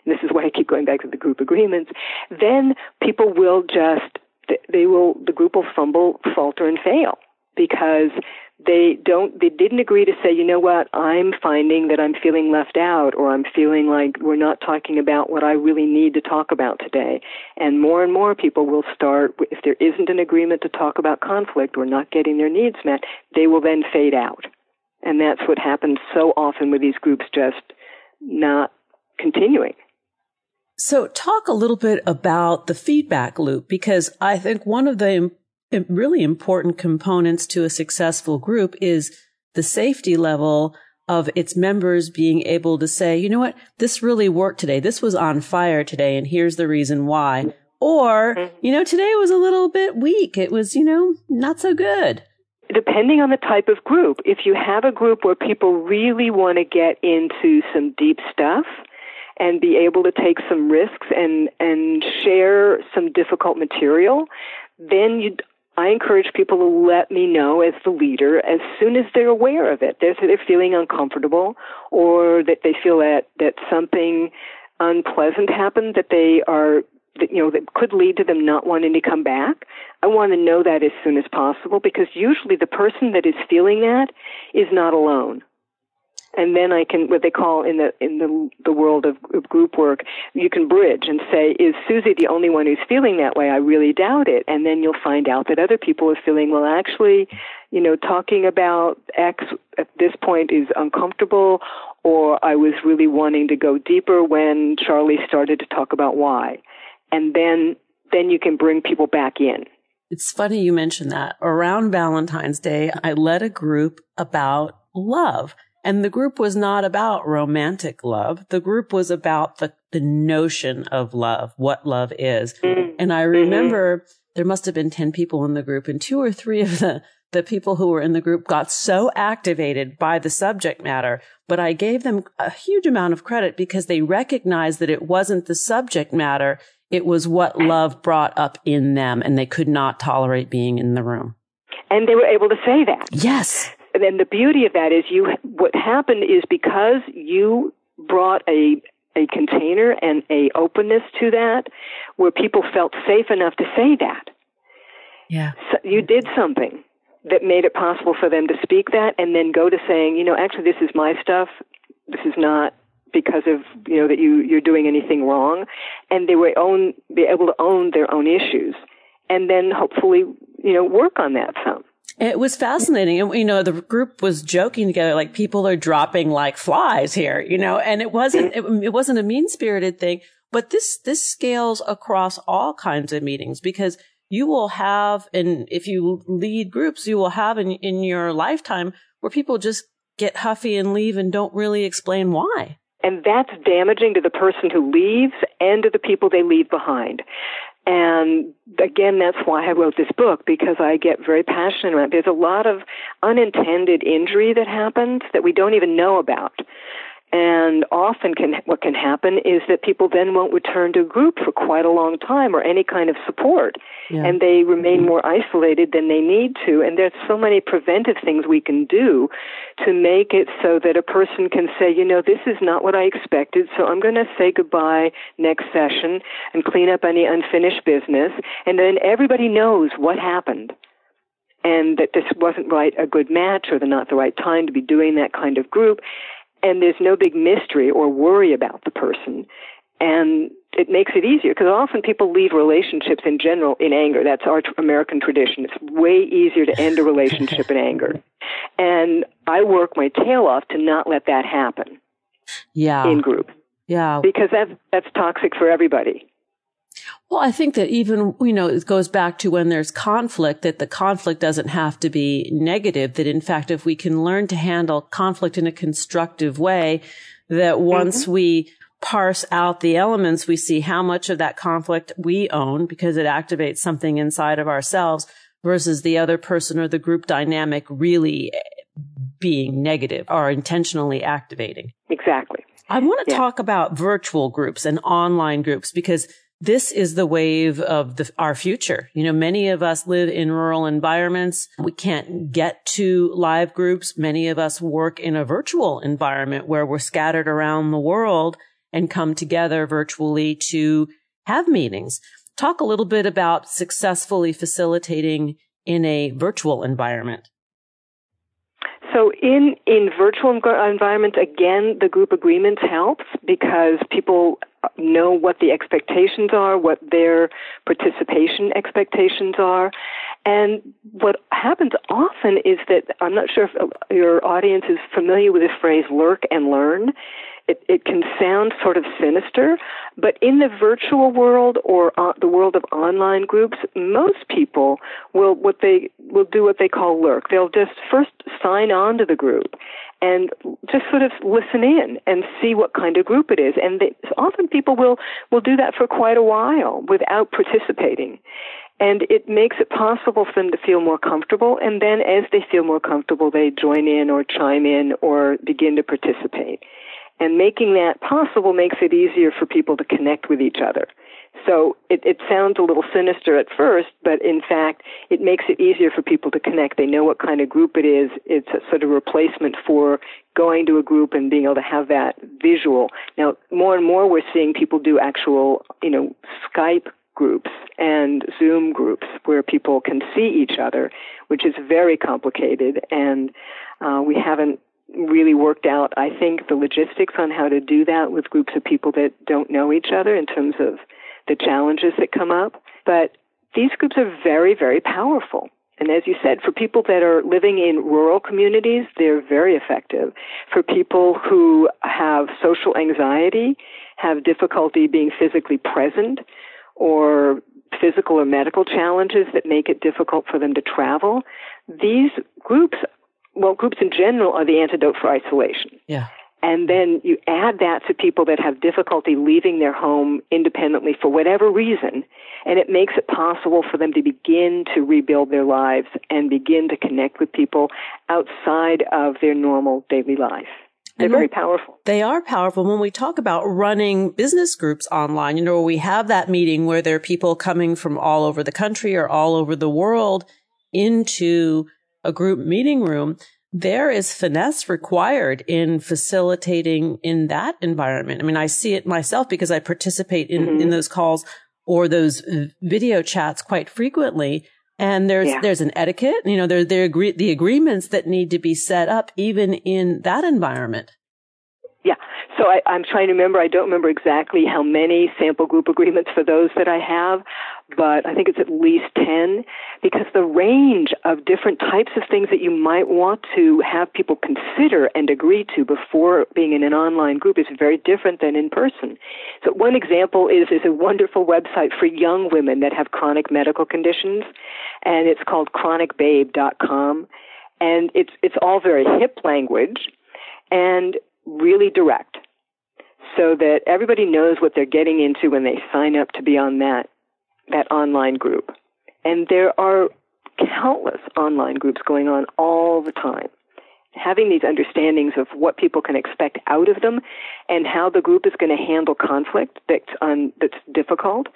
this is why I keep going back to the group agreements, then people will just, they will, the group will fumble, falter, and fail. Because they don't they didn't agree to say you know what? I'm finding that i'm feeling left out or i'm feeling like we're not talking about what i really need to talk about today. And more and more people will start if there isn't an agreement to talk about conflict or not getting their needs met they will then fade out. And that's what happens so often with these groups just not continuing. So talk a little bit about the feedback loop because I think one of the really important components to a successful group is the safety level of its members being able to say, you know what, this really worked today. This was on fire today. And here's the reason why. Or, you know, today was a little bit weak. It was, you know, not so good. Depending on the type of group, if you have a group where people really want to get into some deep stuff, and be able to take some risks and and share some difficult material, then you I encourage people to let me know as the leader as soon as they're aware of it. They're, they're feeling uncomfortable or that they feel that, that something unpleasant happened that they are, that, you know, that could lead to them not wanting to come back. I want to know that as soon as possible because usually the person that is feeling that is not alone and then I can what they call in the in the the world of, group work, you can bridge and say, is Susie the only one who's feeling that way? I really doubt it, and then you'll find out that other people are feeling well. Actually, you know, talking about X at this point is uncomfortable, or I was really wanting to go deeper when Charlie started to talk about Y, and then then you can bring people back in. It's funny you mentioned that. Around Valentine's Day, I led a group about love And the group was not about romantic love. The group was about the, the notion of love, what love is. Mm-hmm. And I remember mm-hmm. there must have been 10 people in the group and two or three of the, the people who were in the group got so activated by the subject matter, but I gave them a huge amount of credit because they recognized that it wasn't the subject matter. It was what love brought up in them and they could not tolerate being in the room. And they were able to say that. Yes. And then the beauty of that is you, what happened is because you brought a, a container and a openness to that where people felt safe enough to say that. Yeah. So you did something that made it possible for them to speak that and then go to saying, you know, actually this is my stuff. This is not because of, you know, that you, you're doing anything wrong. And they were own, be able to own their own issues and then hopefully, you know, work on that some. It was fascinating. And, you know, the group was joking together, like people are dropping like flies here, you know, and it wasn't, it, it wasn't a mean spirited thing, but this, this scales across all kinds of meetings because you will have, and if you lead groups, you will have in, in your lifetime where people just get huffy and leave and don't really explain why. And that's damaging to the person who leaves and to the people they leave behind. And again, that's why I wrote this book because I get very passionate about it. There's a lot of unintended injury that happens that we don't even know about. And often can, what can happen is that people then won't return to a group for quite a long time or any kind of support. Yeah. And they remain more isolated than they need to. And there's so many preventive things we can do to make it so that a person can say, you know, this is not what I expected, so I'm going to say goodbye next session and clean up any unfinished business. And then everybody knows what happened and that this wasn't right a good match or the not the right time to be doing that kind of group and there's no big mystery or worry about the person and it makes it easier because often people leave relationships in general in anger. That's our t- American tradition. It's way easier to end a relationship in anger. <laughs> And I work my tail off to not let that happen. Yeah. In group. Yeah. Because that's that's toxic for everybody. Well, I think that even, you know, it goes back to when there's conflict, that the conflict doesn't have to be negative, that in fact, if we can learn to handle conflict in a constructive way, that once mm-hmm. we parse out the elements, we see how much of that conflict we own because it activates something inside of ourselves versus the other person or the group dynamic really being negative or intentionally activating. Exactly. I want to yeah. talk about virtual groups and online groups because this is the wave of the, our future. You know, many of us live in rural environments. We can't get to live groups. Many of us work in a virtual environment where we're scattered around the world and come together virtually to have meetings. Talk a little bit about successfully facilitating in a virtual environment. So in in virtual environment again, the group agreement helps because people know what the expectations are, what their participation expectations are. And what happens often is that I'm not sure if your audience is familiar with this phrase lurk and learn it, it can sound sort of sinister, but in the virtual world or uh, the world of online groups, most people will what they will do what they call lurk. They'll just first sign on to the group and just sort of listen in and see what kind of group it is. And they, often people will will do that for quite a while without participating. And it makes it possible for them to feel more comfortable. And then as they feel more comfortable, they join in or chime in or begin to participate. And making that possible makes it easier for people to connect with each other. So it, it sounds a little sinister at first, but in fact, it makes it easier for people to connect. They know what kind of group it is. It's a sort of replacement for going to a group and being able to have that visual. Now, more and more we're seeing people do actual, you know, Skype groups and Zoom groups where people can see each other, which is very complicated and uh, we haven't really worked out, I think, the logistics on how to do that with groups of people that don't know each other in terms of the challenges that come up. But these groups are very, very powerful. And as you said, for people that are living in rural communities, they're very effective. For people who have social anxiety, have difficulty being physically present, or physical or medical challenges that make it difficult for them to travel, these groups well, groups in general are the antidote for isolation. Yeah. And then you add that to people that have difficulty leaving their home independently for whatever reason, and it makes it possible for them to begin to rebuild their lives and begin to connect with people outside of their normal daily life. They're very powerful. They are powerful. When we talk about running business groups online, you know, we have that meeting where there are people coming from all over the country or all over the world into a group meeting room there is finesse required in facilitating in that environment. I mean, I see it myself because I participate in, mm-hmm. in those calls or those video chats quite frequently. And there's, yeah. there's an etiquette, you know, there, there agree, the agreements that need to be set up even in that environment. Yeah. So I, I'm trying to remember. I don't remember exactly how many sample group agreements for those that I have, but I think it's at least 10 because the range of different types of things that you might want to have people consider and agree to before being in an online group is very different than in person. So one example is, is a wonderful website for young women that have chronic medical conditions and it's called chronicbabe.com and it's, it's all very hip language and really direct so that everybody knows what they're getting into when they sign up to be on that that online group. And there are countless online groups going on all the time. Having these understandings of what people can expect out of them and how the group is going to handle conflict that's un, that's difficult.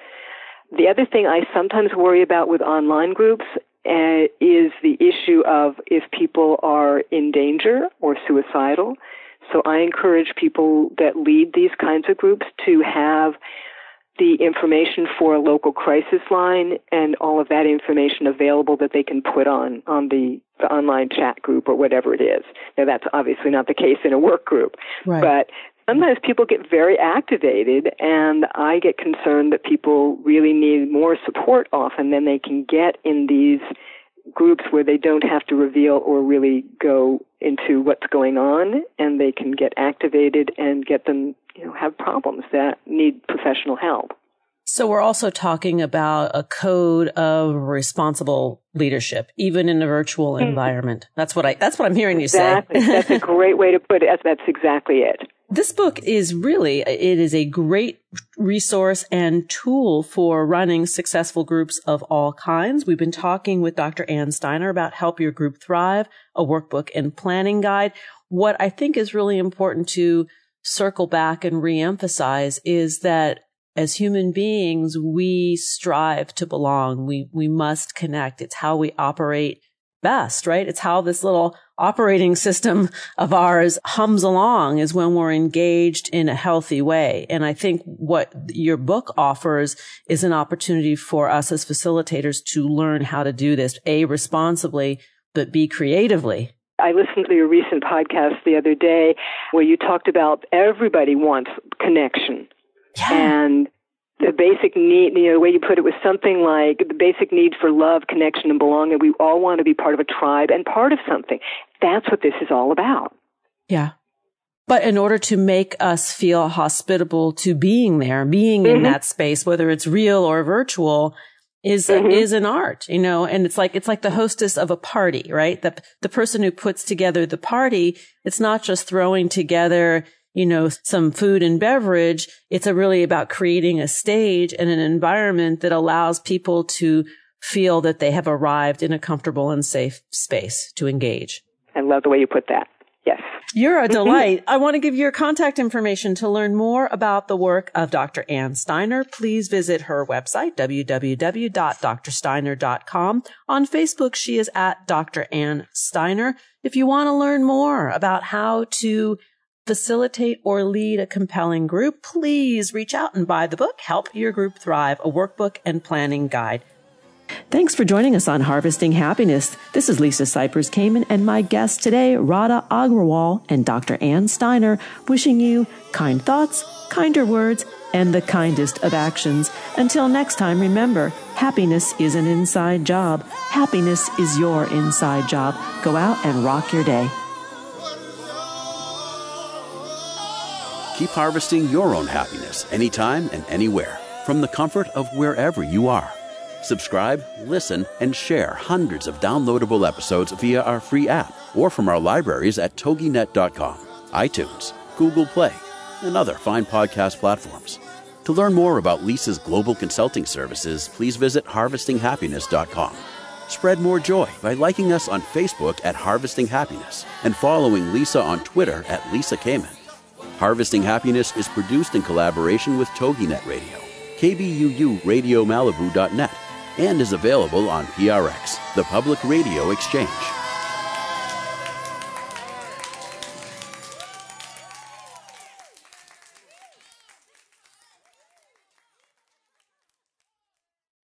The other thing I sometimes worry about with online groups uh, is the issue of if people are in danger or suicidal so I encourage people that lead these kinds of groups to have the information for a local crisis line and all of that information available that they can put on on the, the online chat group or whatever it is. Now that's obviously not the case in a work group, right. but sometimes people get very activated and I get concerned that people really need more support often than they can get in these groups where they don't have to reveal or really go into what's going on and they can get activated and get them, you know, have problems that need professional help. So we're also talking about a code of responsible leadership, even in a virtual mm-hmm. environment. That's what I, that's what I'm hearing you exactly. say. that's a <laughs> great way to put it. That's exactly it. This book is really, it is a great resource and tool for running successful groups of all kinds. We've been talking with Dr. Ann Steiner about Help Your Group Thrive, a workbook and planning guide. What I think is really important to circle back and reemphasize is that as human beings, we strive to belong. We, we must connect. It's how we operate best, right? It's how this little operating system of ours hums along is when we're engaged in a healthy way. And I think what your book offers is an opportunity for us as facilitators to learn how to do this, A, responsibly, but B, creatively. I listened to your recent podcast the other day where you talked about everybody wants connection. Yeah. And the basic need, you know, the way you put it was something like the basic need for love, connection, and belonging. We all want to be part of a tribe and part of something. That's what this is all about. Yeah. But in order to make us feel hospitable to being there, being mm-hmm. in that space, whether it's real or virtual, is mm-hmm. is an art, you know, and it's like it's like the hostess of a party, right? The the person who puts together the party, it's not just throwing together you know, some food and beverage. It's a really about creating a stage and an environment that allows people to feel that they have arrived in a comfortable and safe space to engage. I love the way you put that. Yes. You're a mm-hmm. delight. I want to give you your contact information to learn more about the work of Dr. Ann Steiner. Please visit her website, www.drsteiner.com. On Facebook, she is at Dr. Ann Steiner. If you want to learn more about how to facilitate or lead a compelling group, please reach out and buy the book, Help Your Group Thrive, a workbook and planning guide. Thanks for joining us on Harvesting Happiness. This is Lisa Cypers Kamen and my guests today, Radha Agrawal and Dr. Ann Steiner, wishing you kind thoughts, kinder words, and the kindest of actions. Until next time, remember, happiness is an inside job. Happiness is your inside job. Go out and rock your day. Keep harvesting your own happiness anytime and anywhere from the comfort of wherever you are. Subscribe, listen, and share hundreds of downloadable episodes via our free app or from our libraries at toginet.com, iTunes, Google Play, and other fine podcast platforms. To learn more about Lisa's global consulting services, please visit harvestinghappiness.com. Spread more joy by liking us on Facebook at Harvesting Happiness and following Lisa on Twitter at Lisa Kamen. Harvesting Happiness is produced in collaboration with TogiNet Radio, KBUU Radio Malibu.net, and is available on PRX, the public radio exchange.